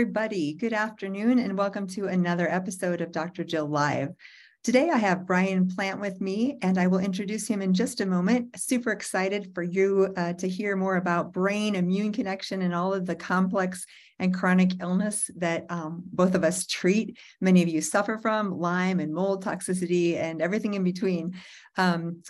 everybody. Good afternoon, and welcome to another episode of Dr. Jill Live. Today, I have Brian Plant with me, and I will introduce him in just a moment. Super excited for you uh, to hear more about brain immune connection and all of the complex and chronic illness that um, both of us treat. Many of you suffer from Lyme and mold toxicity and everything in between. Um,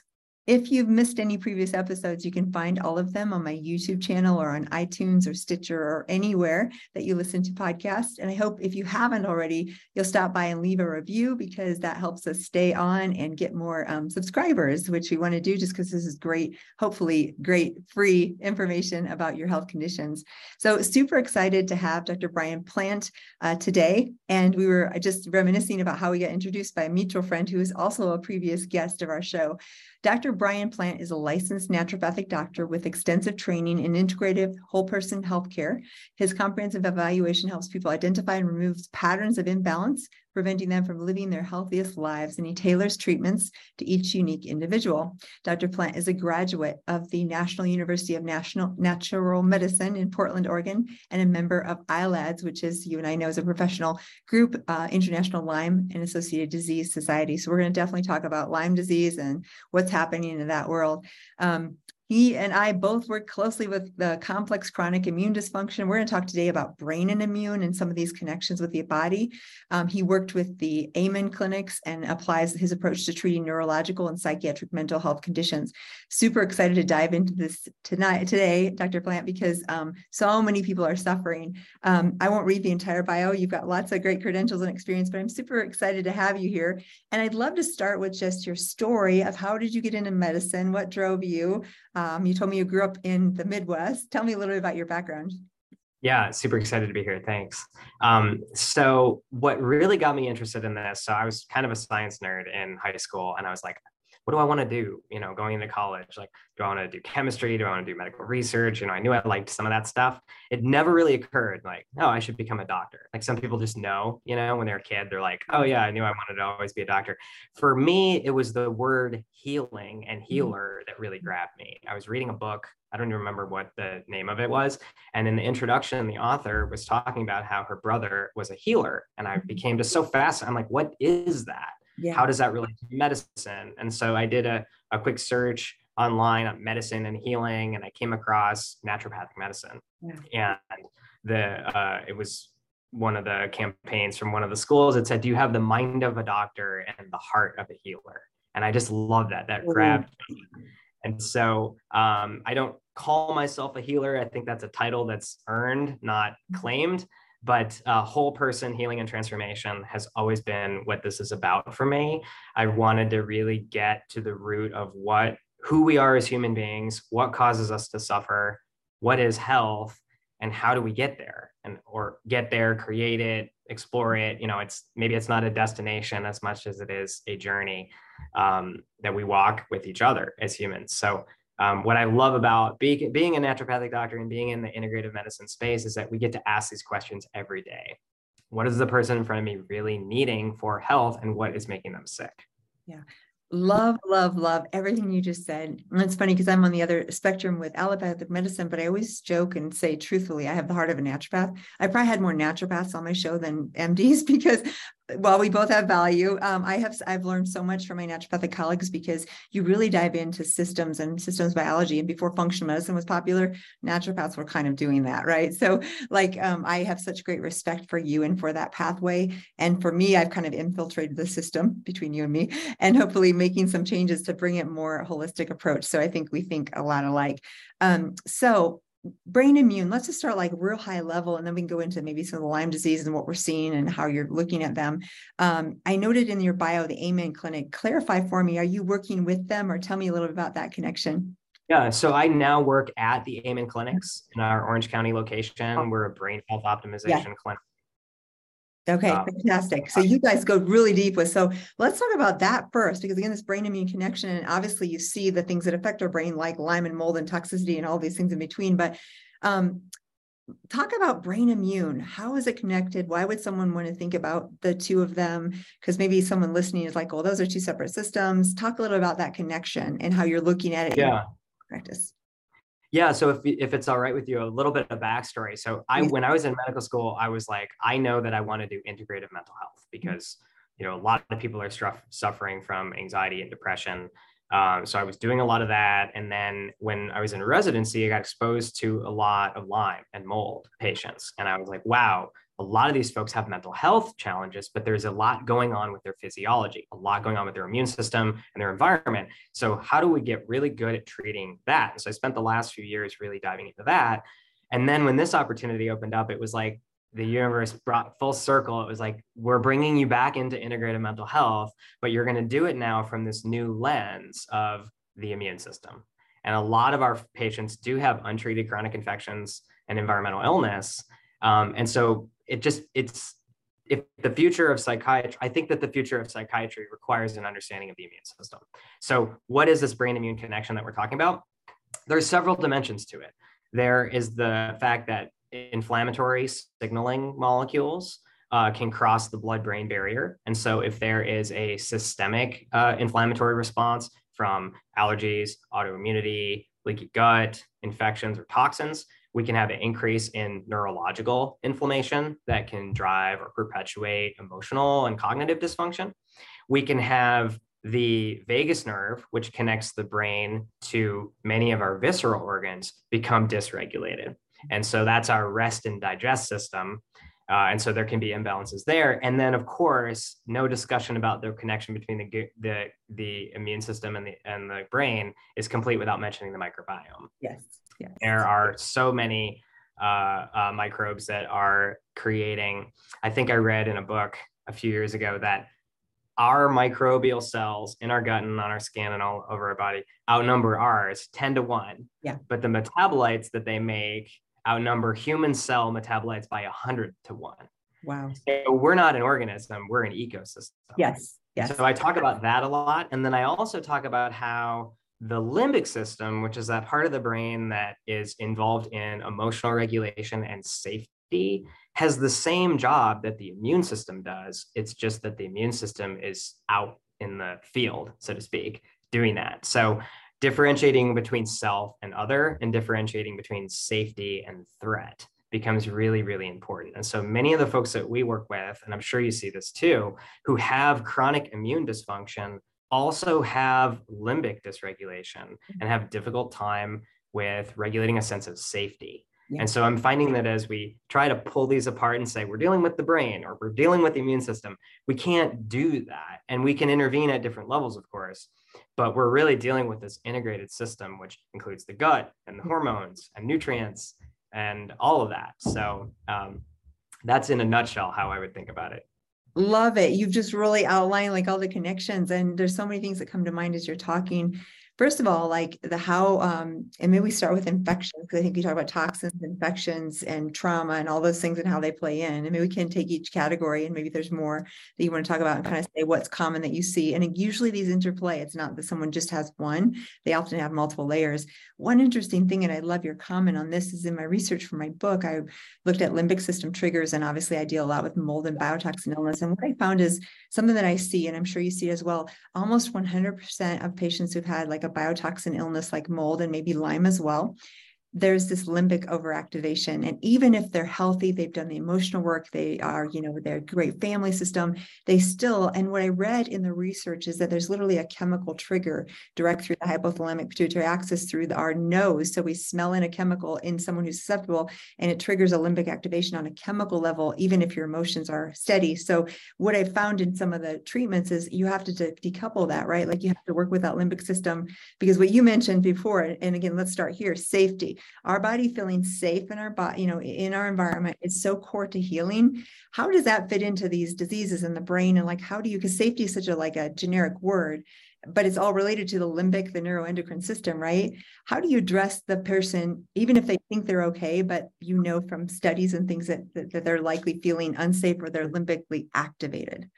if you've missed any previous episodes, you can find all of them on my YouTube channel or on iTunes or Stitcher or anywhere that you listen to podcasts. And I hope if you haven't already, you'll stop by and leave a review because that helps us stay on and get more um, subscribers, which we want to do just because this is great, hopefully, great free information about your health conditions. So, super excited to have Dr. Brian Plant uh, today. And we were just reminiscing about how we got introduced by a mutual friend who is also a previous guest of our show. Dr. Brian Plant is a licensed naturopathic doctor with extensive training in integrative whole person healthcare. His comprehensive evaluation helps people identify and remove patterns of imbalance preventing them from living their healthiest lives, and he tailors treatments to each unique individual. Dr. Plant is a graduate of the National University of National Natural Medicine in Portland, Oregon, and a member of ILADS, which is you and I know is a professional group, uh, International Lyme and Associated Disease Society. So we're going to definitely talk about Lyme disease and what's happening in that world. Um, he and I both work closely with the complex chronic immune dysfunction. We're going to talk today about brain and immune and some of these connections with the body. Um, he worked with the Amen clinics and applies his approach to treating neurological and psychiatric mental health conditions. Super excited to dive into this tonight, today, Dr. Plant, because um, so many people are suffering. Um, I won't read the entire bio. You've got lots of great credentials and experience, but I'm super excited to have you here. And I'd love to start with just your story of how did you get into medicine? What drove you? Um, you told me you grew up in the Midwest. Tell me a little bit about your background. Yeah, super excited to be here. Thanks. Um, so, what really got me interested in this? So, I was kind of a science nerd in high school, and I was like, what do I want to do? You know, going into college, like, do I want to do chemistry? Do I want to do medical research? You know, I knew I liked some of that stuff. It never really occurred like, oh, I should become a doctor. Like some people just know, you know, when they're a kid, they're like, oh, yeah, I knew I wanted to always be a doctor. For me, it was the word healing and mm-hmm. healer that really grabbed me. I was reading a book. I don't even remember what the name of it was. And in the introduction, the author was talking about how her brother was a healer. And I mm-hmm. became just so fascinated. I'm like, what is that? Yeah. how does that relate to medicine? And so i did a, a quick search online on medicine and healing and i came across naturopathic medicine. Yeah. and the uh, it was one of the campaigns from one of the schools it said do you have the mind of a doctor and the heart of a healer? And i just love that that mm-hmm. grabbed me. And so um, i don't call myself a healer. I think that's a title that's earned not claimed but uh, whole person healing and transformation has always been what this is about for me. I wanted to really get to the root of what who we are as human beings what causes us to suffer what is health and how do we get there? And or get there create it explore it. You know it's maybe it's not a destination as much as it is a journey um, that we walk with each other as humans. So um, what I love about being, being a naturopathic doctor and being in the integrative medicine space is that we get to ask these questions every day. What is the person in front of me really needing for health and what is making them sick? Yeah. Love, love, love everything you just said. And it's funny because I'm on the other spectrum with allopathic medicine, but I always joke and say truthfully, I have the heart of a naturopath. I probably had more naturopaths on my show than MDs because while we both have value, um, I have I've learned so much from my naturopathic colleagues because you really dive into systems and systems biology. And before functional medicine was popular, naturopaths were kind of doing that, right? So, like, um, I have such great respect for you and for that pathway. And for me, I've kind of infiltrated the system between you and me, and hopefully making some changes to bring it more holistic approach. So I think we think a lot alike. Um, so brain immune let's just start like real high level and then we can go into maybe some of the lyme disease and what we're seeing and how you're looking at them um, i noted in your bio the amen clinic clarify for me are you working with them or tell me a little bit about that connection yeah, so I now work at the Amen Clinics in our Orange County location. We're a brain health optimization yeah. clinic. Okay, um, fantastic. So you guys go really deep with. So let's talk about that first, because again, this brain immune connection, and obviously you see the things that affect our brain, like Lyme and mold and toxicity and all these things in between. But um, talk about brain immune. How is it connected? Why would someone want to think about the two of them? Because maybe someone listening is like, "Well, those are two separate systems." Talk a little about that connection and how you're looking at it. Yeah. practice. Yeah, so if, if it's all right with you, a little bit of backstory. So I, when I was in medical school, I was like, I know that I want to do integrative mental health mm-hmm. because, you know, a lot of people are suffering from anxiety and depression. Um, so I was doing a lot of that. And then when I was in residency, I got exposed to a lot of Lyme and mold patients. And I was like, wow, a lot of these folks have mental health challenges, but there's a lot going on with their physiology, a lot going on with their immune system and their environment. So, how do we get really good at treating that? So, I spent the last few years really diving into that. And then when this opportunity opened up, it was like the universe brought full circle. It was like, we're bringing you back into integrated mental health, but you're going to do it now from this new lens of the immune system. And a lot of our patients do have untreated chronic infections and environmental illness. Um, and so it just it's if the future of psychiatry, I think that the future of psychiatry requires an understanding of the immune system. So, what is this brain immune connection that we're talking about? There's several dimensions to it. There is the fact that inflammatory signaling molecules uh, can cross the blood brain barrier. And so, if there is a systemic uh, inflammatory response from allergies, autoimmunity, leaky gut, infections, or toxins, we can have an increase in neurological inflammation that can drive or perpetuate emotional and cognitive dysfunction. We can have the vagus nerve, which connects the brain to many of our visceral organs, become dysregulated. And so that's our rest and digest system. Uh, and so there can be imbalances there. And then, of course, no discussion about the connection between the, the, the immune system and the, and the brain is complete without mentioning the microbiome. Yes. Yes. There are so many uh, uh, microbes that are creating. I think I read in a book a few years ago that our microbial cells in our gut and on our skin and all over our body outnumber ours 10 to 1. Yeah. But the metabolites that they make outnumber human cell metabolites by 100 to 1. Wow. So we're not an organism, we're an ecosystem. Yes. Yes. So I talk about that a lot. And then I also talk about how the limbic system, which is that part of the brain that is involved in emotional regulation and safety, has the same job that the immune system does. It's just that the immune system is out in the field, so to speak, doing that. So differentiating between self and other and differentiating between safety and threat becomes really, really important. And so many of the folks that we work with, and I'm sure you see this too, who have chronic immune dysfunction also have limbic dysregulation and have difficult time with regulating a sense of safety. Yeah. And so I'm finding that as we try to pull these apart and say we're dealing with the brain or we're dealing with the immune system, we can't do that. And we can intervene at different levels, of course but we're really dealing with this integrated system which includes the gut and the hormones and nutrients and all of that so um, that's in a nutshell how i would think about it love it. You've just really outlined like all the connections and there's so many things that come to mind as you're talking first of all, like the how, um, and maybe we start with infections because I think you talk about toxins, infections, and trauma, and all those things and how they play in. And maybe we can take each category, and maybe there's more that you want to talk about and kind of say what's common that you see. And usually these interplay. It's not that someone just has one; they often have multiple layers. One interesting thing, and I love your comment on this, is in my research for my book, I looked at limbic system triggers, and obviously I deal a lot with mold and biotoxin illness. And what I found is something that I see, and I'm sure you see as well. Almost 100% of patients who've had like a biotoxin illness like mold and maybe Lyme as well, there's this limbic overactivation. And even if they're healthy, they've done the emotional work, they are, you know, they're great family system, they still, and what I read in the research is that there's literally a chemical trigger direct through the hypothalamic pituitary axis through the, our nose. So we smell in a chemical in someone who's susceptible and it triggers a limbic activation on a chemical level, even if your emotions are steady. So what I found in some of the treatments is you have to de- decouple that, right? Like you have to work with that limbic system because what you mentioned before, and again, let's start here, safety our body feeling safe in our body, you know, in our environment is so core to healing. How does that fit into these diseases in the brain? And like, how do you, because safety is such a like a generic word, but it's all related to the limbic, the neuroendocrine system, right? How do you address the person, even if they think they're okay, but you know from studies and things that, that, that they're likely feeling unsafe or they're limbically activated?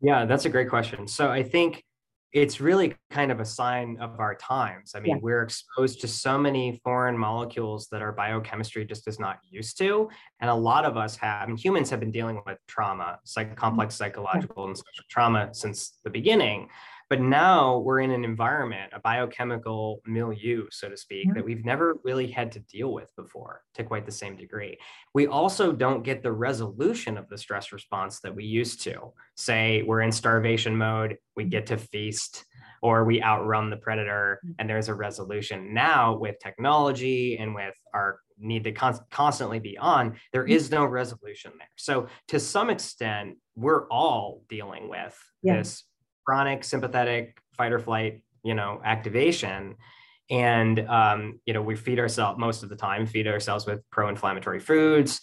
Yeah, that's a great question. So I think it's really kind of a sign of our times. I mean, yeah. we're exposed to so many foreign molecules that our biochemistry just is not used to. And a lot of us have, I mean, humans have been dealing with trauma, like complex mm-hmm. psychological and social trauma since the beginning. But now we're in an environment, a biochemical milieu, so to speak, mm-hmm. that we've never really had to deal with before to quite the same degree. We also don't get the resolution of the stress response that we used to. Say we're in starvation mode, we get to feast or we outrun the predator mm-hmm. and there's a resolution. Now, with technology and with our need to con- constantly be on, there mm-hmm. no resolution there. So, to some extent, we're all dealing with yeah. this chronic sympathetic fight or flight, you know, activation. And, um, you know, we feed ourselves most of the time, feed ourselves with pro inflammatory foods.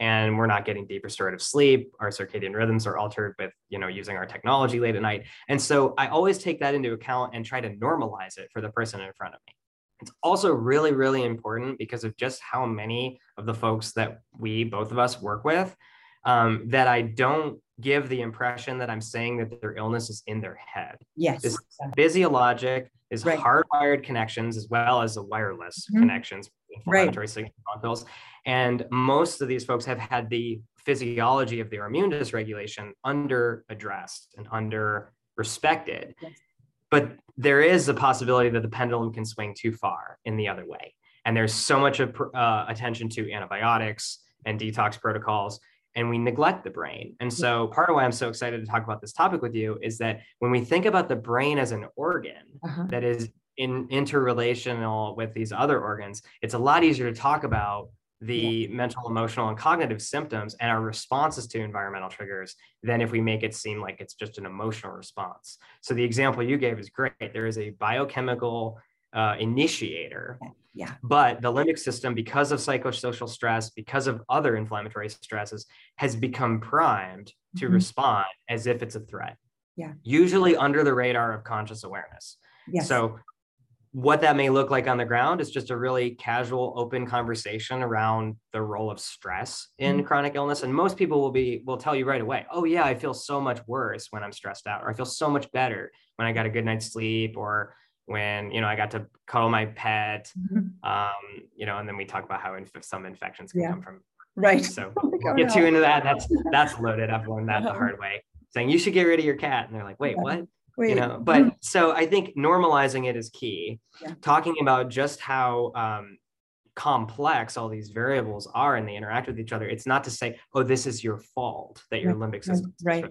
And we're not getting deep restorative sleep. Our circadian rhythms are altered with you know using our technology late at night. And so i always take that into account and try to normalize it for the person in front of me. It's also really really important because of just how many of the folks that we both of us work with um, that i don't give the impression that i'm saying that their illness is in their head yes this physiologic is right. hardwired connections as well as the wireless mm-hmm. connections inflammatory right. and most of these folks have had the physiology of their immune dysregulation under addressed and under respected. Yes. But there is a possibility that the pendulum can swing too far in the other way. And there's so much of, uh, attention to antibiotics and detox protocols, and we neglect the brain. And so, part of why I'm so excited to talk about this topic with you is that when we think about the brain as an organ uh-huh. that is in interrelational with these other organs, it's a lot easier to talk about the yeah. mental, emotional, and cognitive symptoms and our responses to environmental triggers than if we make it seem like it's just an emotional response. So the example you gave is great. There is a biochemical uh, initiator. Yeah. But the limbic system, because of psychosocial stress, because of other inflammatory stresses, has become primed to mm-hmm. respond as if it's a threat. Yeah. Usually under the radar of conscious awareness. Yes. So what that may look like on the ground is just a really casual open conversation around the role of stress in mm-hmm. chronic illness and most people will be will tell you right away oh yeah i feel so much worse when i'm stressed out or i feel so much better when i got a good night's sleep or when you know i got to cuddle my pet mm-hmm. um, you know and then we talk about how inf- some infections can yeah. come from right so oh get too into that that's that's loaded i've learned that the uh-huh. hard way saying you should get rid of your cat and they're like wait yeah. what Wait. you know but mm. so i think normalizing it is key yeah. talking about just how um, complex all these variables are and they interact with each other it's not to say oh this is your fault that your limbic system right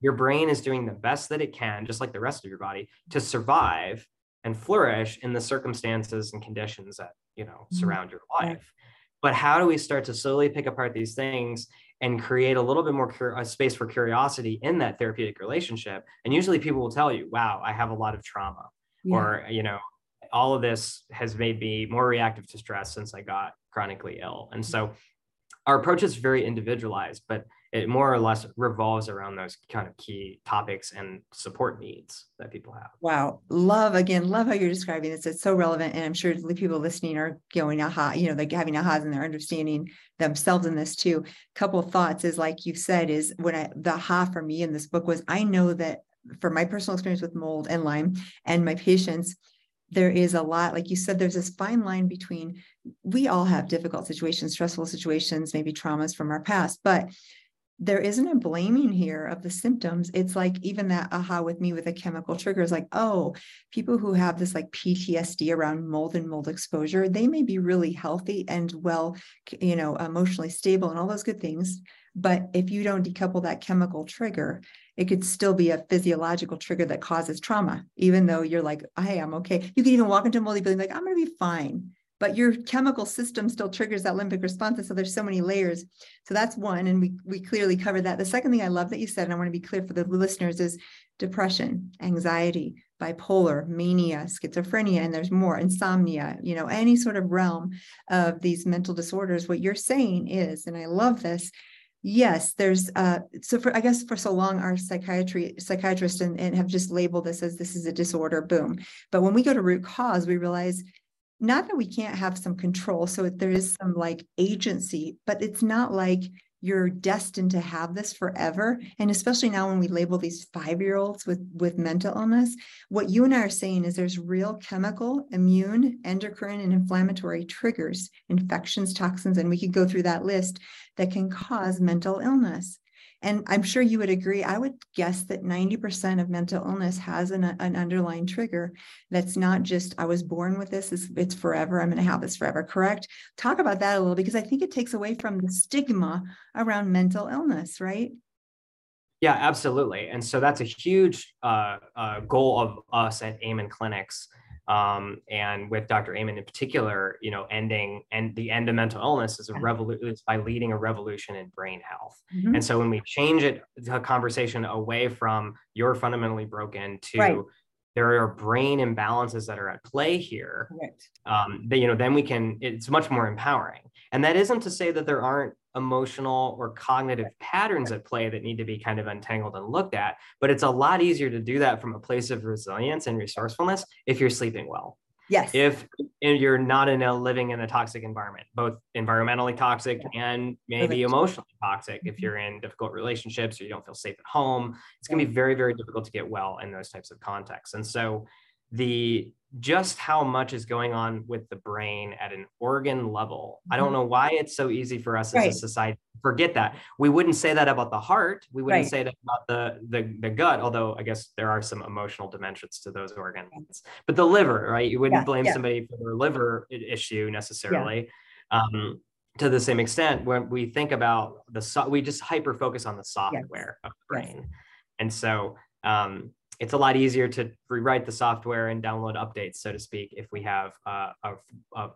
your brain is doing the best that it can just like the rest of your body to survive and flourish in the circumstances and conditions that you know mm-hmm. surround your life but how do we start to slowly pick apart these things and create a little bit more cur- a space for curiosity in that therapeutic relationship and usually people will tell you wow i have a lot of trauma yeah. or you know all of this has made me more reactive to stress since i got chronically ill and so our approach is very individualized but it more or less revolves around those kind of key topics and support needs that people have. Wow. Love again, love how you're describing this. It's so relevant. And I'm sure the people listening are going, aha, you know, they're having ahas and they're understanding themselves in this too. Couple of thoughts is like you said, is when I the ha for me in this book was I know that for my personal experience with mold and Lyme and my patients, there is a lot, like you said, there's this fine line between we all have difficult situations, stressful situations, maybe traumas from our past, but there isn't a blaming here of the symptoms. It's like even that aha with me with a chemical trigger is like, oh, people who have this like PTSD around mold and mold exposure, they may be really healthy and well, you know, emotionally stable and all those good things. But if you don't decouple that chemical trigger, it could still be a physiological trigger that causes trauma, even though you're like, hey, I'm okay. You can even walk into a moldy building like, I'm going to be fine but your chemical system still triggers that limbic response. And so there's so many layers. So that's one. And we, we clearly covered that. The second thing I love that you said, and I want to be clear for the listeners, is depression, anxiety, bipolar, mania, schizophrenia, and there's more, insomnia, you know, any sort of realm of these mental disorders. What you're saying is, and I love this, yes there's uh so for i guess for so long our psychiatry psychiatrists and, and have just labeled this as this is a disorder boom but when we go to root cause we realize not that we can't have some control so there is some like agency but it's not like you're destined to have this forever and especially now when we label these 5-year-olds with with mental illness what you and I are saying is there's real chemical immune endocrine and inflammatory triggers infections toxins and we could go through that list that can cause mental illness And I'm sure you would agree. I would guess that 90% of mental illness has an, an underlying trigger that's not just, I was born with this, it's, it's forever, I'm going to have this forever, correct? Talk about that a little because I think it takes away from the stigma around mental illness, right? Yeah, absolutely. And so that's a huge uh, uh, goal of us at Amen Clinics um, and with Dr. Amen in particular, you know, ending and the end of mental illness is a revolution by leading a revolution in brain health. Mm-hmm. And so when we change it, the conversation away from you're fundamentally broken to right. there are brain imbalances that are at play here. Right. Um, that, you know, then we can. It's much more empowering. And that isn't to say that there aren't emotional or cognitive patterns at play that need to be kind of untangled and looked at. But it's a lot easier to do that from a place of resilience and resourcefulness if you're sleeping well. Yes. If, you're not in a living in a toxic environment, both environmentally toxic and maybe emotionally toxic, if mm-hmm. you're in difficult relationships or you don't feel safe at home, it's going to be very, very difficult to get well in those types of contexts. And so the just how much is going on with the brain at an organ level. I don't mm-hmm. know why it's so easy for us right. as a society to forget that. We wouldn't say that about the heart. We wouldn't right. say that about the, the the gut, although I guess there are some emotional dimensions to those organs. But the liver, right? You wouldn't yeah, blame yeah. somebody for their liver issue necessarily. Yeah. Um, to the same extent, when we think about the so- we just hyper focus on the software yes. of the brain. Yes. And so um, it's a lot easier to rewrite the software and download updates, so to speak, if we have uh, a, a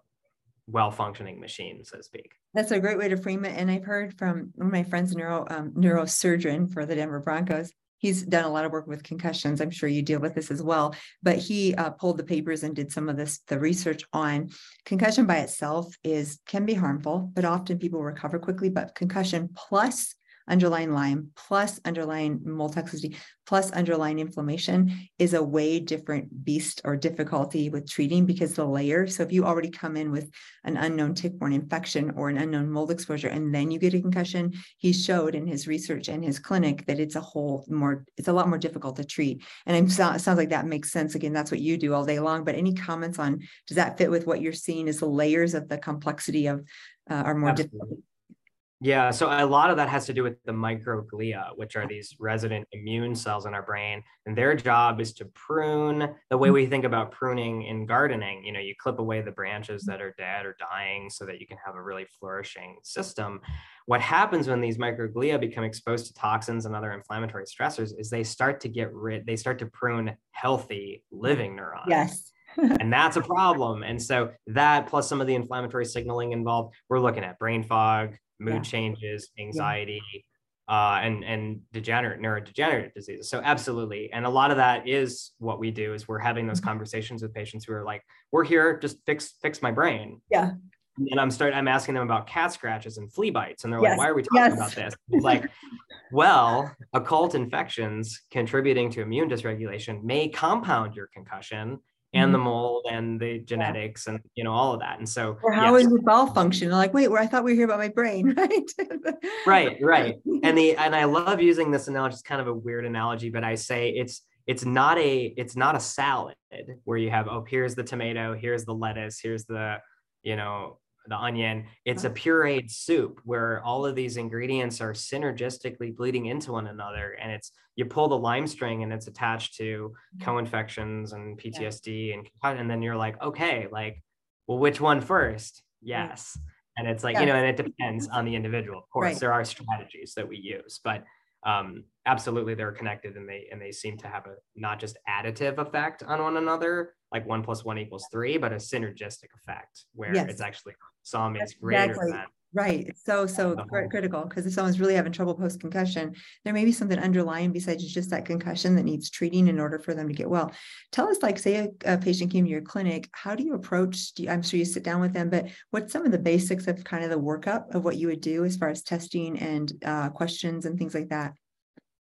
well-functioning machine, so to speak. That's a great way to frame it. And I've heard from one of my friends, neuro um, neurosurgeon for the Denver Broncos. He's done a lot of work with concussions. I'm sure you deal with this as well. But he uh, pulled the papers and did some of this, the research on concussion by itself is can be harmful, but often people recover quickly. But concussion plus underlying Lyme plus underlying mold toxicity plus underlying inflammation is a way different beast or difficulty with treating because the layer. So if you already come in with an unknown tick-borne infection or an unknown mold exposure and then you get a concussion, he showed in his research and his clinic that it's a whole more, it's a lot more difficult to treat. And it sounds like that makes sense. Again, that's what you do all day long. But any comments on does that fit with what you're seeing? Is the layers of the complexity of uh, are more Absolutely. difficult? Yeah, so a lot of that has to do with the microglia, which are these resident immune cells in our brain. And their job is to prune the way mm. we think about pruning in gardening. You know, you clip away the branches that are dead or dying so that you can have a really flourishing system. What happens when these microglia become exposed to toxins and other inflammatory stressors is they start to get rid, they start to prune healthy living neurons. Yes. and that's a problem. And so that plus some of the inflammatory signaling involved, we're looking at brain fog, mood yeah. changes, anxiety, yeah. uh, and and degenerate neurodegenerative diseases. So absolutely, and a lot of that is what we do is we're having those mm-hmm. conversations with patients who are like, "We're here, just fix fix my brain." Yeah. And I'm starting. I'm asking them about cat scratches and flea bites, and they're yes. like, "Why are we talking yes. about this?" It's like, well, occult infections contributing to immune dysregulation may compound your concussion and the mm-hmm. mold and the genetics yeah. and you know all of that and so or how yes. is the ball function like wait where i thought we were here about my brain right right right and the and i love using this analogy it's kind of a weird analogy but i say it's it's not a it's not a salad where you have oh here's the tomato here's the lettuce here's the you know the onion. It's a pureed soup where all of these ingredients are synergistically bleeding into one another. And it's you pull the Lyme string and it's attached to mm-hmm. co-infections and PTSD and and then you're like, okay, like, well, which one first? Yes. And it's like, you know, and it depends on the individual. Of course, right. there are strategies that we use, but um, absolutely they're connected and they and they seem to have a not just additive effect on one another, like one plus one equals three, but a synergistic effect where yes. it's actually sum is greater exactly. than Right. It's so, so critical because if someone's really having trouble post concussion, there may be something underlying besides just that concussion that needs treating in order for them to get well. Tell us, like, say a, a patient came to your clinic, how do you approach? Do you, I'm sure you sit down with them, but what's some of the basics of kind of the workup of what you would do as far as testing and uh, questions and things like that?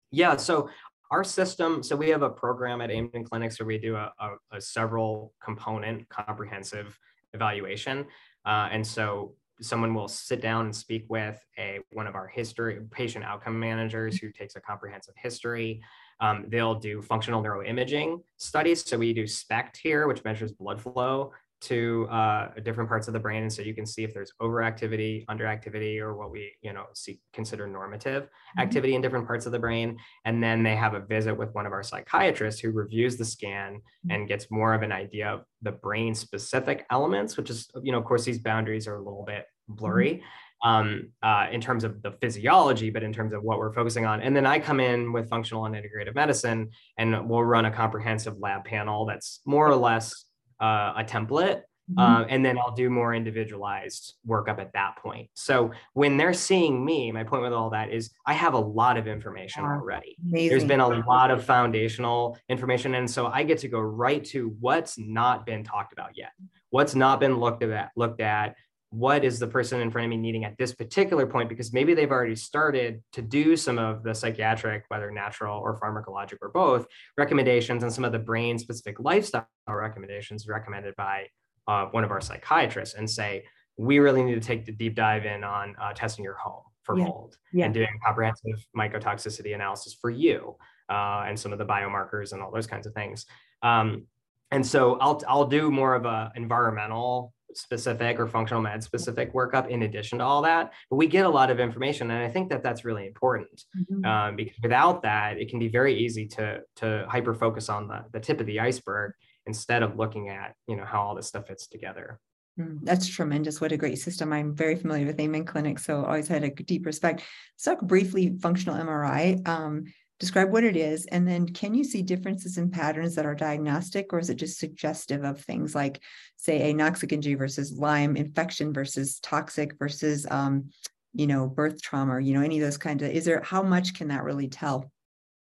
Yeah. So our system, so we have a program at Amen Clinics where we do a, a, a several component comprehensive evaluation. Uh, and so someone will sit down and speak with a one of our history patient outcome managers who takes a comprehensive history. Um, they'll do functional neuroimaging studies. So we do SPECT here, which measures blood flow to uh, different parts of the brain, and so you can see if there's overactivity, underactivity, or what we you know see consider normative mm-hmm. activity in different parts of the brain. And then they have a visit with one of our psychiatrists who reviews the scan mm-hmm. and gets more of an idea of the brain specific elements, which is you know of course these boundaries are a little bit blurry. Mm-hmm um, uh, in terms of the physiology, but in terms of what we're focusing on. And then I come in with functional and integrative medicine, and we'll run a comprehensive lab panel that's more or less uh, a template. Mm-hmm. Uh, and then I'll do more individualized workup at that point. So when they're seeing me, my point with all that is I have a lot of information already. Amazing. There's been a lot of foundational information. And so I get to go right to what's not been talked about yet, what's not been looked at, looked at, what is the person in front of me needing at this particular point because maybe they've already started to do some of the psychiatric whether natural or pharmacologic or both recommendations and some of the brain specific lifestyle recommendations recommended by uh, one of our psychiatrists and say we really need to take the deep dive in on uh, testing your home for yeah. mold yeah. and doing comprehensive mycotoxicity analysis for you uh, and some of the biomarkers and all those kinds of things um, and so I'll, I'll do more of a environmental specific or functional med specific workup in addition to all that but we get a lot of information and i think that that's really important mm-hmm. um, because without that it can be very easy to to hyper focus on the, the tip of the iceberg instead of looking at you know how all this stuff fits together mm, that's tremendous. What a great system. I'm very familiar with Amen Clinic, so always had a deep respect. Let's talk briefly functional MRI. Um, describe what it is and then can you see differences in patterns that are diagnostic or is it just suggestive of things like say anoxic injury versus lyme infection versus toxic versus um, you know birth trauma you know any of those kinds of is there how much can that really tell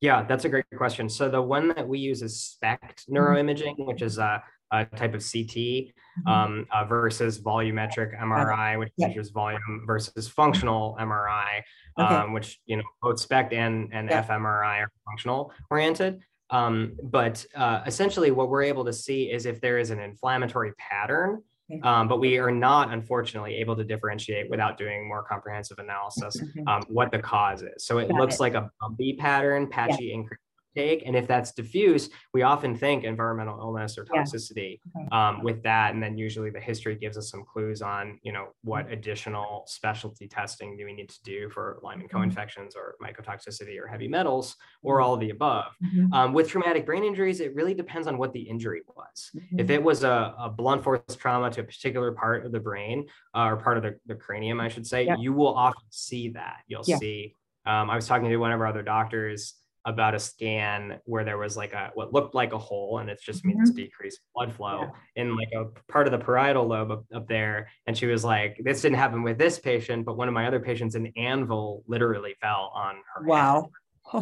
yeah that's a great question so the one that we use is SPECT mm-hmm. neuroimaging which is a, a type of ct mm-hmm. um, uh, versus volumetric mri which yeah. measures volume versus functional mri okay. um, which you know both SPECT and and yeah. fMRI are functional oriented. Um, but uh, essentially, what we're able to see is if there is an inflammatory pattern, um, but we are not, unfortunately, able to differentiate without doing more comprehensive analysis um, what the cause is. So it Got looks it. like a bumpy pattern, patchy yeah. increase take. And if that's diffuse, we often think environmental illness or toxicity yeah. okay. um, with that. And then usually the history gives us some clues on, you know, what additional specialty testing do we need to do for Lyme and mm-hmm. co-infections or mycotoxicity or heavy metals or mm-hmm. all of the above. Mm-hmm. Um, with traumatic brain injuries, it really depends on what the injury was. Mm-hmm. If it was a, a, blunt force trauma to a particular part of the brain uh, or part of the, the cranium, I should say, yeah. you will often see that. You'll yeah. see. Um, I was talking to one of our other doctors about a scan where there was like a what looked like a hole and it just means mm-hmm. decreased blood flow yeah. in like a part of the parietal lobe up, up, there and she was like this didn't happen with this patient but one of my other patients an anvil literally fell on her wow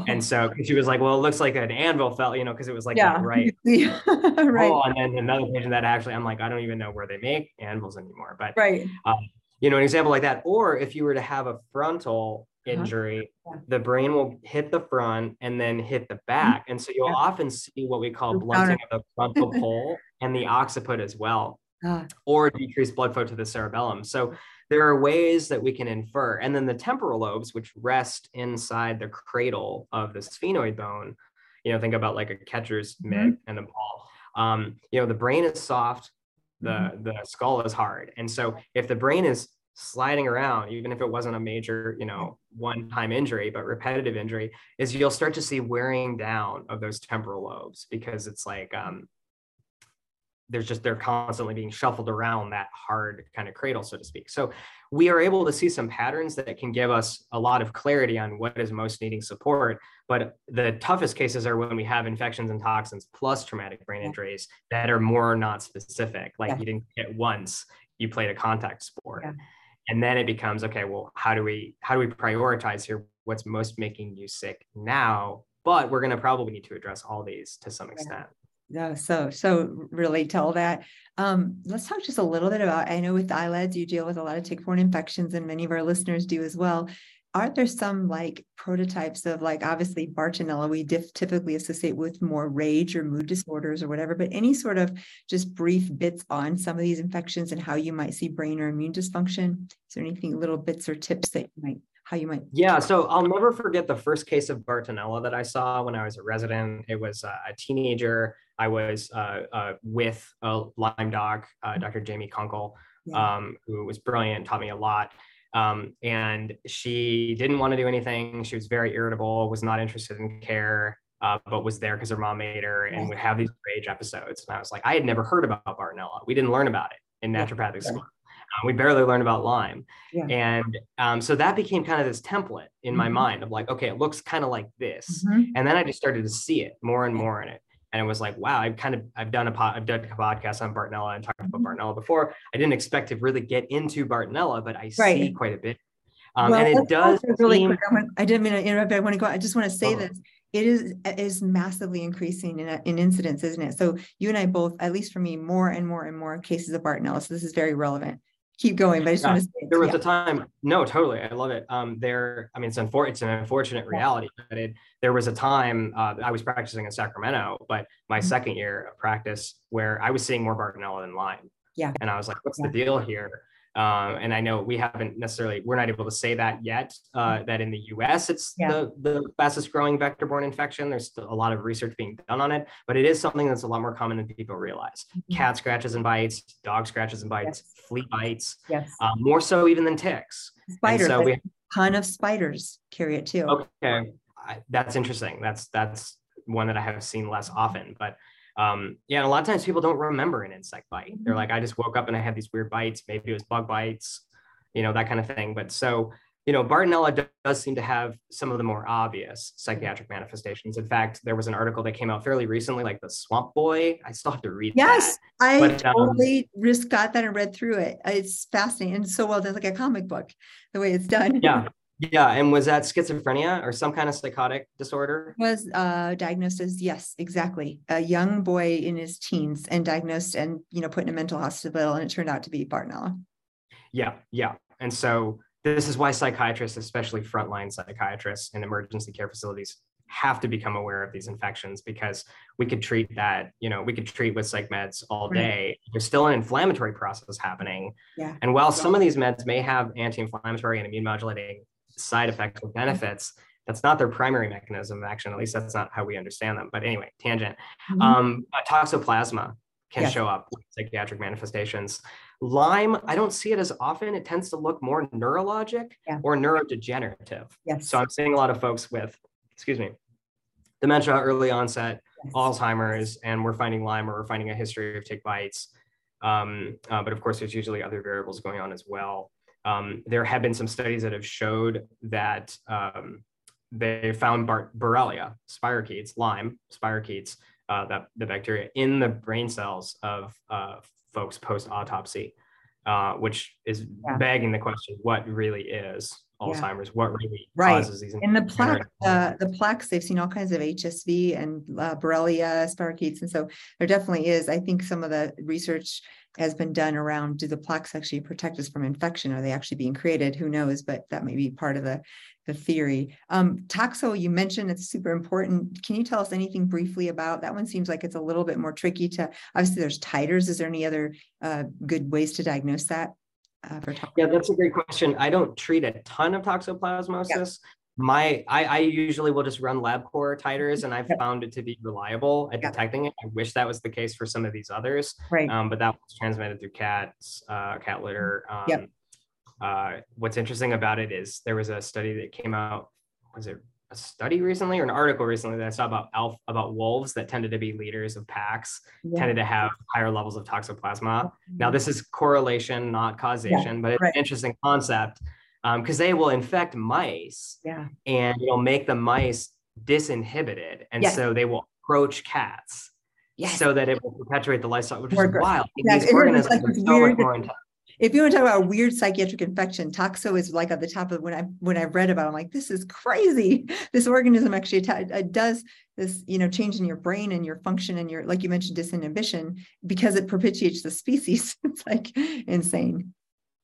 and so she was like well it looks like an anvil fell you know because it was like yeah. right right oh, and then another patient that actually i'm like i don't even know where they make anvils anymore but right um, you know an example like that or if you were to have a frontal. Injury, uh-huh. yeah. the brain will hit the front and then hit the mm-hmm. back. And so you'll yeah. often see what we call blunting of the frontal pole and the occiput as well, uh. or decreased blood flow to the cerebellum. So there are ways that we can infer. And then the temporal lobes, which rest inside the cradle of the sphenoid bone, you know, think about like a catcher's mm-hmm. mitt and a ball. Um, you know, the brain is soft, the mm-hmm. the skull is hard. And so if the brain is sliding around, even if it wasn't a major, you know, one time injury, but repetitive injury, is you'll start to see wearing down of those temporal lobes because it's like um, there's just they're constantly being shuffled around that hard kind of cradle, so to speak. So we are able to see some patterns that can give us a lot of clarity on what is most needing support. But the toughest cases are when we have infections and toxins plus traumatic brain injuries that are more not specific, like yeah. you didn't get once, you played a contact sport. Yeah and then it becomes okay well how do we how do we prioritize here? What's most making you sick now? But we're going to probably need to address all these to some extent. Yeah so so really tell that. Um, let's talk just a little bit about i know with ILADS you deal with a lot of tick-borne infections and many of our listeners do as well are there some like prototypes of like obviously Bartonella we diff- typically associate with more rage or mood disorders or whatever, but any sort of just brief bits on some of these infections and how you might see brain or immune dysfunction? Is there anything little bits or tips that you might how you might yeah so i'll never forget the first case of bartonella that i saw when i was a resident it was a teenager I was uh, uh, with a Lyme doc, uh, Dr. Jamie Kunkel, yeah. um, who was brilliant, taught me a lot. Um, and she didn't want to do anything. She was very irritable, was not interested in care, uh, but was there because her mom made her and would have these rage episodes. And I was like, I had never heard about Bartonella. We didn't learn about it in naturopathic yeah. school. Uh, we barely learned about Lyme. Yeah. And um, so that became kind of this template in mm-hmm. my mind of like, okay, it looks kind of like this. Mm-hmm. And then I just started to see it more and more in it and it was like, wow, I've kind of I've done a pod, I've done a podcast on Bartonella and talked about mm-hmm. Bartonella before. I didn't expect to really get into Bartonella, but I right. see quite a bit. Um, well, and it does really seem... quick. I, didn't mean to interrupt. but I want to go. I just want to say oh. this. It is is massively increasing in, in incidence, isn't it? So you and I both, at least for me, more and more and more cases of Bartonella. So this is very relevant keep going, but I just yeah, want to say there was yeah. a time. No, totally, I love it. Um, there, I mean, it's unfor- it's an unfortunate reality, but it, there was a time uh, I was practicing in Sacramento, but my mm-hmm. second year of practice where I was seeing more Bartonella than Lyme. Yeah, and I was like, what's the deal here? Um, and I know we haven't necessarily, we're not able to say that yet, uh, mm-hmm. that in the US, it's yeah. the, the fastest growing vector borne infection. There's a lot of research being done on it, but it is something that's a lot more common than people realize. Mm-hmm. Cat scratches and bites, dog scratches and bites, yes. flea bites, yes. Uh, more so even than ticks. Spiders, so we, a ton of spiders carry it too. Okay, I, that's interesting. That's, that's one that I have seen less often, but um, yeah, and a lot of times people don't remember an insect bite. They're mm-hmm. like, I just woke up and I had these weird bites. Maybe it was bug bites, you know, that kind of thing. But so, you know, Bartonella does seem to have some of the more obvious psychiatric manifestations. In fact, there was an article that came out fairly recently, like the Swamp Boy. I still have to read. That. Yes, that. I but, um, totally just got that and read through it. It's fascinating and so well done, like a comic book, the way it's done. Yeah, yeah, and was that schizophrenia or some kind of psychotic disorder? Was uh, diagnosed as yes, exactly. A young boy in his teens and diagnosed and you know put in a mental hospital, and it turned out to be Bartonella. Yeah, yeah, and so this is why psychiatrists, especially frontline psychiatrists in emergency care facilities, have to become aware of these infections because we could treat that, you know, we could treat with psych meds all day. There's still an inflammatory process happening. Yeah. And while some of these meds may have anti-inflammatory and immune modulating side effects or benefits that's not their primary mechanism of action at least that's not how we understand them but anyway tangent mm-hmm. um, toxoplasma can yes. show up with psychiatric manifestations lyme i don't see it as often it tends to look more neurologic yeah. or neurodegenerative yes. so i'm seeing a lot of folks with excuse me dementia early onset yes. alzheimer's and we're finding lyme or we're finding a history of tick bites um, uh, but of course there's usually other variables going on as well um, there have been some studies that have showed that um, they found Bar- Borrelia, spirochetes, Lyme, spirochetes, uh, that the bacteria in the brain cells of uh, folks post autopsy, uh, which is yeah. begging the question: what really is Alzheimer's? Yeah. What really right. causes these? In the plaque, uh, the plaques, they've seen all kinds of HSV and uh, Borrelia, spirochetes, and so there definitely is. I think some of the research has been done around do the plaques actually protect us from infection? Are they actually being created? Who knows? But that may be part of the, the theory. Um, Toxo, you mentioned it's super important. Can you tell us anything briefly about that one? Seems like it's a little bit more tricky to, obviously there's titers. Is there any other uh, good ways to diagnose that? Uh, for yeah, that's a great question. I don't treat a ton of toxoplasmosis. Yeah my I, I, usually will just run LabCorp titers and I've yep. found it to be reliable at yep. detecting it. I wish that was the case for some of these others. Right. Um, but that was transmitted through cats, uh, cat litter. Um, yep. uh, what's interesting about it is there was a study that came out, was it a study recently or an article recently that I saw about elf about wolves that tended to be leaders of packs, yeah. tended to have higher levels of toxoplasma. Mm-hmm. Now this is correlation, not causation, yeah. but it's right. an interesting concept because um, they will infect mice yeah. and it'll make the mice disinhibited. And yes. so they will approach cats yes. so that it will perpetuate the lifestyle, which more is wild. These organisms like so much more intense. If you want to talk about a weird psychiatric infection, toxo is like at the top of when I when I read about. It, I'm like, this is crazy. This organism actually it does this, you know, change in your brain and your function and your, like you mentioned, disinhibition because it perpetuates the species. it's like insane.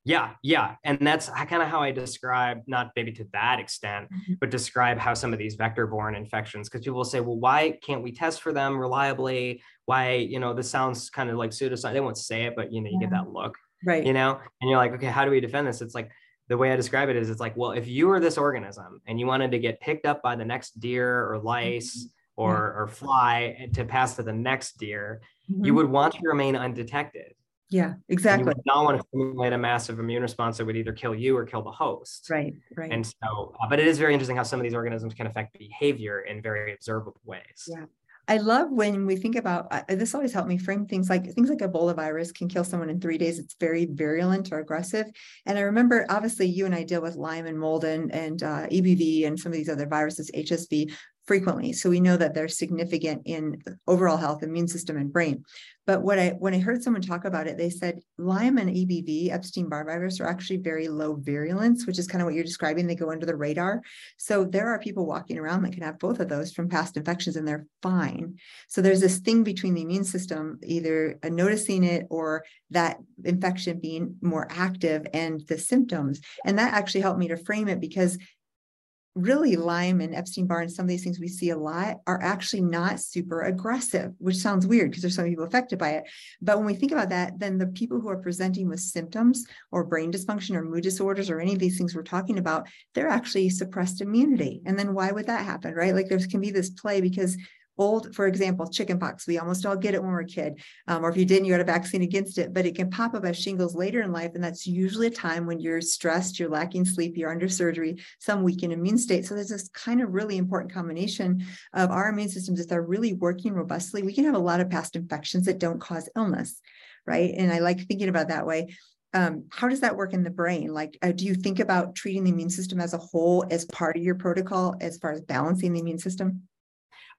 Yeah, yeah. And that's kind of how I describe, not maybe to that extent, mm-hmm. but describe how some of these vector borne infections, because people will say, well, why can't we test for them reliably? Why, you know, this sounds kind of like pseudoscience. They won't say it, but, you know, you yeah. get that look. Right. You know, and you're like, okay, how do we defend this? It's like, the way I describe it is it's like, well, if you were this organism and you wanted to get picked up by the next deer or lice, or, yeah. or fly to pass to the next deer, mm-hmm. you would want to remain undetected. Yeah, exactly. You would not want to stimulate a massive immune response that would either kill you or kill the host. Right, right. And so, uh, but it is very interesting how some of these organisms can affect behavior in very observable ways. Yeah. I love when we think about uh, this always helped me frame things like things like Ebola virus can kill someone in three days. It's very virulent or aggressive. And I remember obviously you and I deal with Lyme and mold and, and uh, EBV and some of these other viruses, HSV frequently. So we know that they're significant in overall health, immune system, and brain. But what I when I heard someone talk about it, they said Lyme and EBV, Epstein-Barr virus, are actually very low virulence, which is kind of what you're describing. They go under the radar. So there are people walking around that can have both of those from past infections, and they're fine. So there's this thing between the immune system either uh, noticing it or that infection being more active and the symptoms. And that actually helped me to frame it because really Lyme and Epstein-Barr and some of these things we see a lot are actually not super aggressive, which sounds weird because there's some people affected by it. But when we think about that, then the people who are presenting with symptoms or brain dysfunction or mood disorders or any of these things we're talking about, they're actually suppressed immunity. And then why would that happen, right? Like there can be this play because old, for example, chickenpox. We almost all get it when we're a kid, um, or if you didn't, you had a vaccine against it. But it can pop up as shingles later in life, and that's usually a time when you're stressed, you're lacking sleep, you're under surgery, some weakened immune state. So there's this kind of really important combination of our immune systems. If they're really working robustly, we can have a lot of past infections that don't cause illness, right? And I like thinking about that way. Um, how does that work in the brain? Like, uh, do you think about treating the immune system as a whole as part of your protocol as far as balancing the immune system?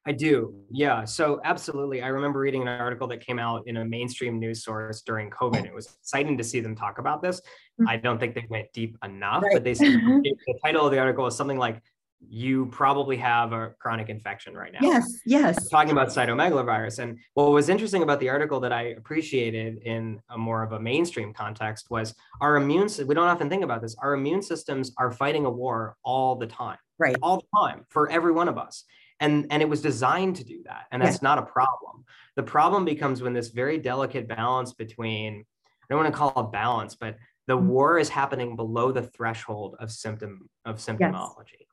I do. Yeah. So absolutely. I remember reading an article that came out in a mainstream news source during COVID. It was exciting to see them talk about this. Mm-hmm. I don't think they went deep enough, right. but they said the title of the article was something like you probably have a chronic infection right now. Yes, yes. Talking about cytomegalovirus. And what was interesting about the article that I appreciated in a more of a mainstream context was our immune we don't often think about this. Our immune systems are fighting a war all the time. Right. All the time for every one of us and and it was designed to do that and that's yeah. not a problem the problem becomes when this very delicate balance between i don't want to call it balance but the mm-hmm. war is happening below the threshold of symptom of symptomology yes.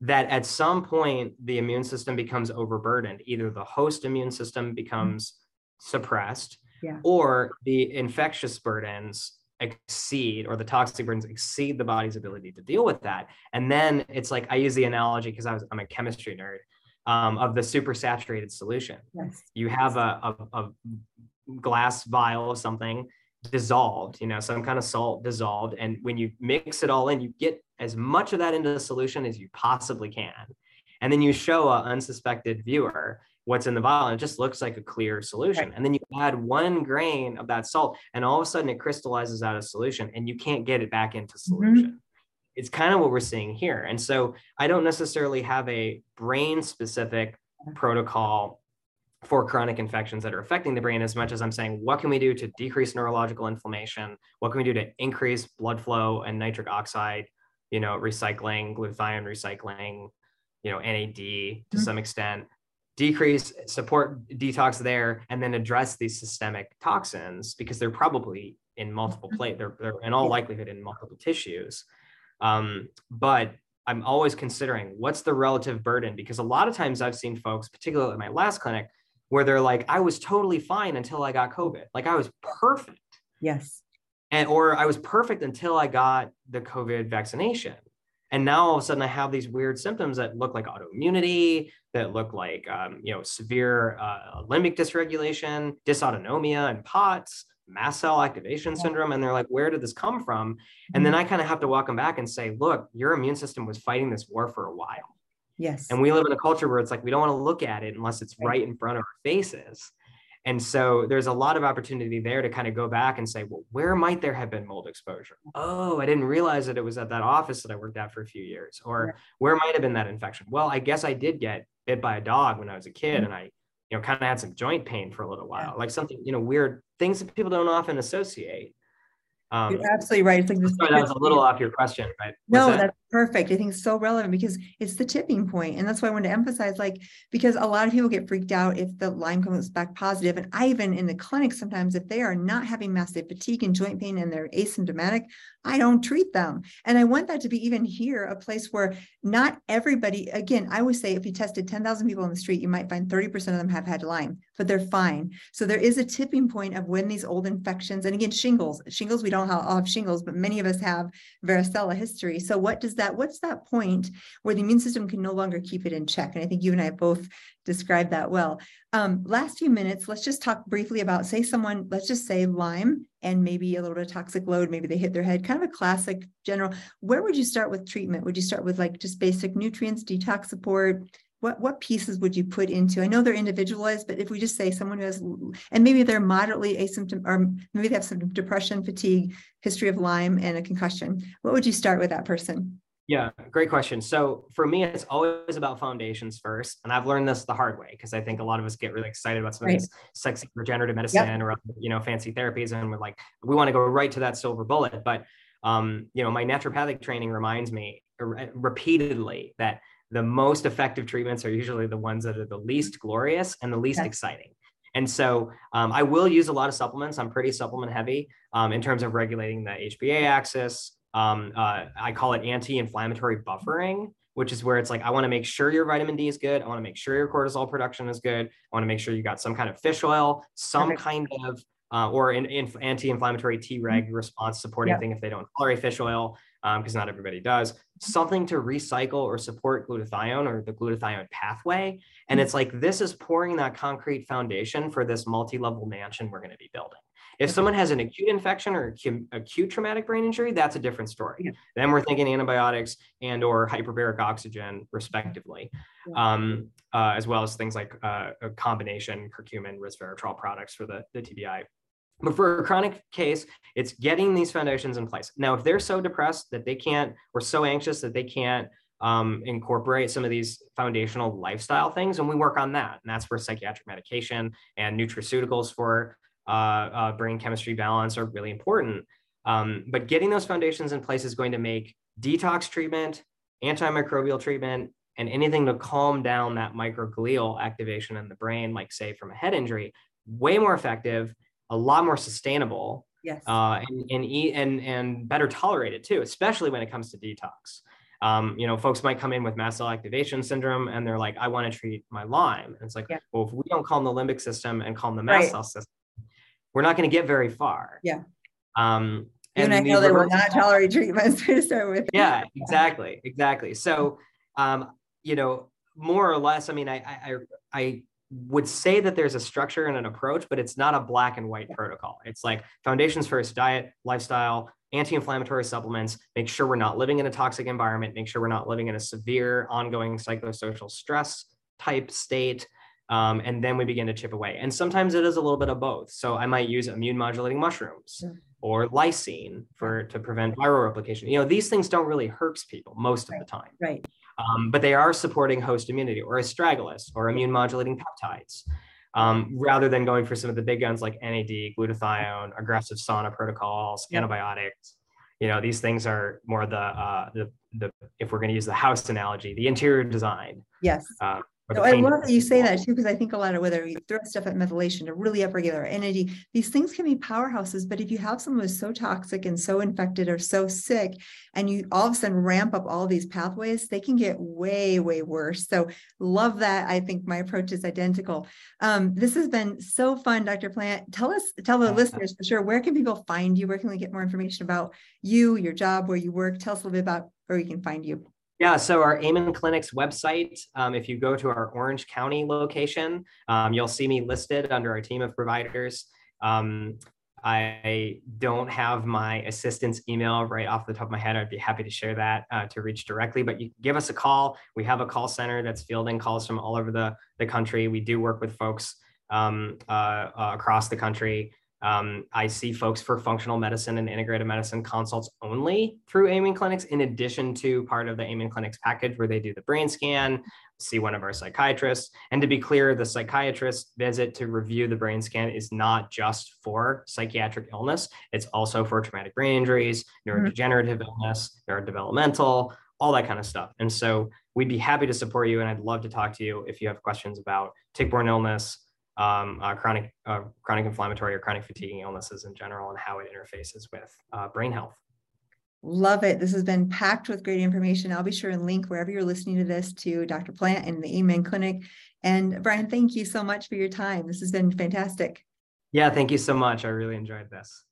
that at some point the immune system becomes overburdened either the host immune system becomes mm-hmm. suppressed yeah. or the infectious burdens exceed or the toxic burdens exceed the body's ability to deal with that and then it's like i use the analogy because i was i'm a chemistry nerd um, of the supersaturated solution. Yes. You have a, a, a, glass vial of something dissolved, you know, some kind of salt dissolved. And when you mix it all in, you get as much of that into the solution as you possibly can. And then you show an unsuspected viewer what's in the vial and it just looks like a clear solution. Right. And then you add one grain of that salt and all of a sudden it crystallizes out of solution and you can't get it back into mm-hmm. solution. Mm-hmm it's kind of what we're seeing here. And so I don't necessarily have a brain specific protocol for chronic infections that are affecting the brain as much as I'm saying, what can we do to decrease neurological inflammation? What can we do to increase blood flow and nitric oxide, you know, recycling, glutathione recycling, you know, NAD to mm-hmm. some extent, decrease, support detox there, and then address these systemic toxins because they're probably in multiple mm-hmm. plate, they're, they're in all likelihood in multiple tissues. Um, but I'm always considering what's the relative burden because a lot of times I've seen folks, particularly at my last clinic, where they're like, I was totally fine until I got COVID. Like I was perfect. Yes. And or I was perfect until I got the COVID vaccination. And now all of a sudden I have these weird symptoms that look like autoimmunity, that look like um, you know severe uh, limbic dysregulation, dysautonomia, and POTS, mast cell activation syndrome and they're like where did this come from? And then mm-hmm. i kind of have to walk them back and say look your immune system was fighting this war for a while. Yes. And we live in a culture where it's like we don't want to look at it unless it's right. in front of our faces. And so there's a lot of opportunity there to kind of go back and say well where might there have been mold exposure? Oh i didn't realize that it was at that office that i worked at for a few years. Or where might have been that infection? Well i guess i did get bit by a dog when i was a kid mm-hmm. and i you know, kind of had some joint pain for a little while, like something, you know, weird things that people don't often associate. Um, You're absolutely right. It's like this sorry, that was a little off your question, but no, that? that's perfect. I think it's so relevant because it's the tipping point, and that's why I want to emphasize. Like, because a lot of people get freaked out if the Lyme comes back positive, and I even in the clinic sometimes if they are not having massive fatigue and joint pain and they're asymptomatic, I don't treat them. And I want that to be even here a place where not everybody, again, I would say if you tested 10,000 people on the street, you might find 30% of them have had Lyme, but they're fine. So there is a tipping point of when these old infections, and again, shingles, shingles, we don't all have shingles, but many of us have varicella history. So what does that, what's that point where the immune system can no longer keep it in check? And I think you and I both described that well. Um, last few minutes, let's just talk briefly about, say someone, let's just say Lyme and maybe a little bit of toxic load, maybe they hit their head, kind of a classic general. Where would you start with treatment? Would you start with like just basic nutrients, detox support? What, what pieces would you put into? I know they're individualized, but if we just say someone who has, and maybe they're moderately asymptom, or maybe they have some depression, fatigue, history of Lyme, and a concussion, what would you start with that person? Yeah, great question. So for me, it's always about foundations first. And I've learned this the hard way because I think a lot of us get really excited about some right. of these sexy regenerative medicine yep. or you know fancy therapies, and we're like, we want to go right to that silver bullet. But um, you know, my naturopathic training reminds me repeatedly that the most effective treatments are usually the ones that are the least glorious and the least exciting. And so um, I will use a lot of supplements. I'm pretty supplement heavy um, in terms of regulating the HPA axis, um, uh, I call it anti-inflammatory buffering, which is where it's like I want to make sure your vitamin D is good. I want to make sure your cortisol production is good. I want to make sure you got some kind of fish oil, some kind of uh, or an in, anti-inflammatory Treg mm-hmm. response supporting yep. thing if they don't tolerate fish oil, because um, not everybody does. Something to recycle or support glutathione or the glutathione pathway. And it's like this is pouring that concrete foundation for this multi-level mansion we're going to be building. If someone has an acute infection or acute, acute traumatic brain injury, that's a different story. Yeah. Then we're thinking antibiotics and or hyperbaric oxygen, respectively, yeah. um, uh, as well as things like uh, a combination curcumin, resveratrol products for the, the TBI. But for a chronic case, it's getting these foundations in place. Now, if they're so depressed that they can't, or so anxious that they can't um, incorporate some of these foundational lifestyle things, and we work on that. And that's where psychiatric medication and nutraceuticals for uh, uh, brain chemistry balance are really important. Um, but getting those foundations in place is going to make detox treatment, antimicrobial treatment, and anything to calm down that microglial activation in the brain, like say from a head injury, way more effective, a lot more sustainable, yes, uh, and and, and and better tolerated too, especially when it comes to detox. Um, you know, folks might come in with mast cell activation syndrome and they're like, I want to treat my Lyme. And it's like, yeah. well, if we don't calm the limbic system and calm the mast right. cell system, we're not going to get very far. Yeah. Um, and, and I know they will not tolerate treatments to start with. Yeah, exactly, exactly. So, um, you know, more or less, I mean, I, I, I would say that there's a structure and an approach, but it's not a black and white protocol. It's like foundations first, diet, lifestyle, anti-inflammatory supplements, make sure we're not living in a toxic environment, make sure we're not living in a severe ongoing psychosocial stress type state, um, and then we begin to chip away. And sometimes it is a little bit of both. So I might use immune modulating mushrooms or lysine for to prevent viral replication. You know, these things don't really hurt people most right. of the time. Right. Um, but they are supporting host immunity or astragalus or immune modulating peptides. Um, rather than going for some of the big guns like NAD, glutathione, aggressive sauna protocols, antibiotics, you know, these things are more the, uh, the, the, if we're going to use the house analogy, the interior design. Yes. Uh, no, I love that you say that too, because I think a lot of whether you throw stuff at methylation to really upregulator NAD, these things can be powerhouses. But if you have someone who's so toxic and so infected or so sick, and you all of a sudden ramp up all these pathways, they can get way, way worse. So love that. I think my approach is identical. Um, this has been so fun, Dr. Plant. Tell us, tell the listeners for sure, where can people find you? Where can we get more information about you, your job, where you work? Tell us a little bit about where we can find you. Yeah, so our Amen Clinics website, um, if you go to our Orange County location, um, you'll see me listed under our team of providers. Um, I don't have my assistant's email right off the top of my head. I'd be happy to share that uh, to reach directly, but you give us a call. We have a call center that's fielding calls from all over the, the country. We do work with folks um, uh, uh, across the country. Um, I see folks for functional medicine and integrative medicine consults only through Amen Clinics, in addition to part of the Amen Clinics package where they do the brain scan, see one of our psychiatrists. And to be clear, the psychiatrist visit to review the brain scan is not just for psychiatric illness, it's also for traumatic brain injuries, mm-hmm. neurodegenerative illness, neurodevelopmental, all that kind of stuff. And so we'd be happy to support you. And I'd love to talk to you if you have questions about tick-borne illness, um, uh, chronic uh, chronic inflammatory or chronic fatiguing illnesses in general and how it interfaces with uh, brain health. Love it. This has been packed with great information. I'll be sure and link wherever you're listening to this to Dr. Plant and the Amen Clinic. And Brian, thank you so much for your time. This has been fantastic. Yeah, thank you so much. I really enjoyed this.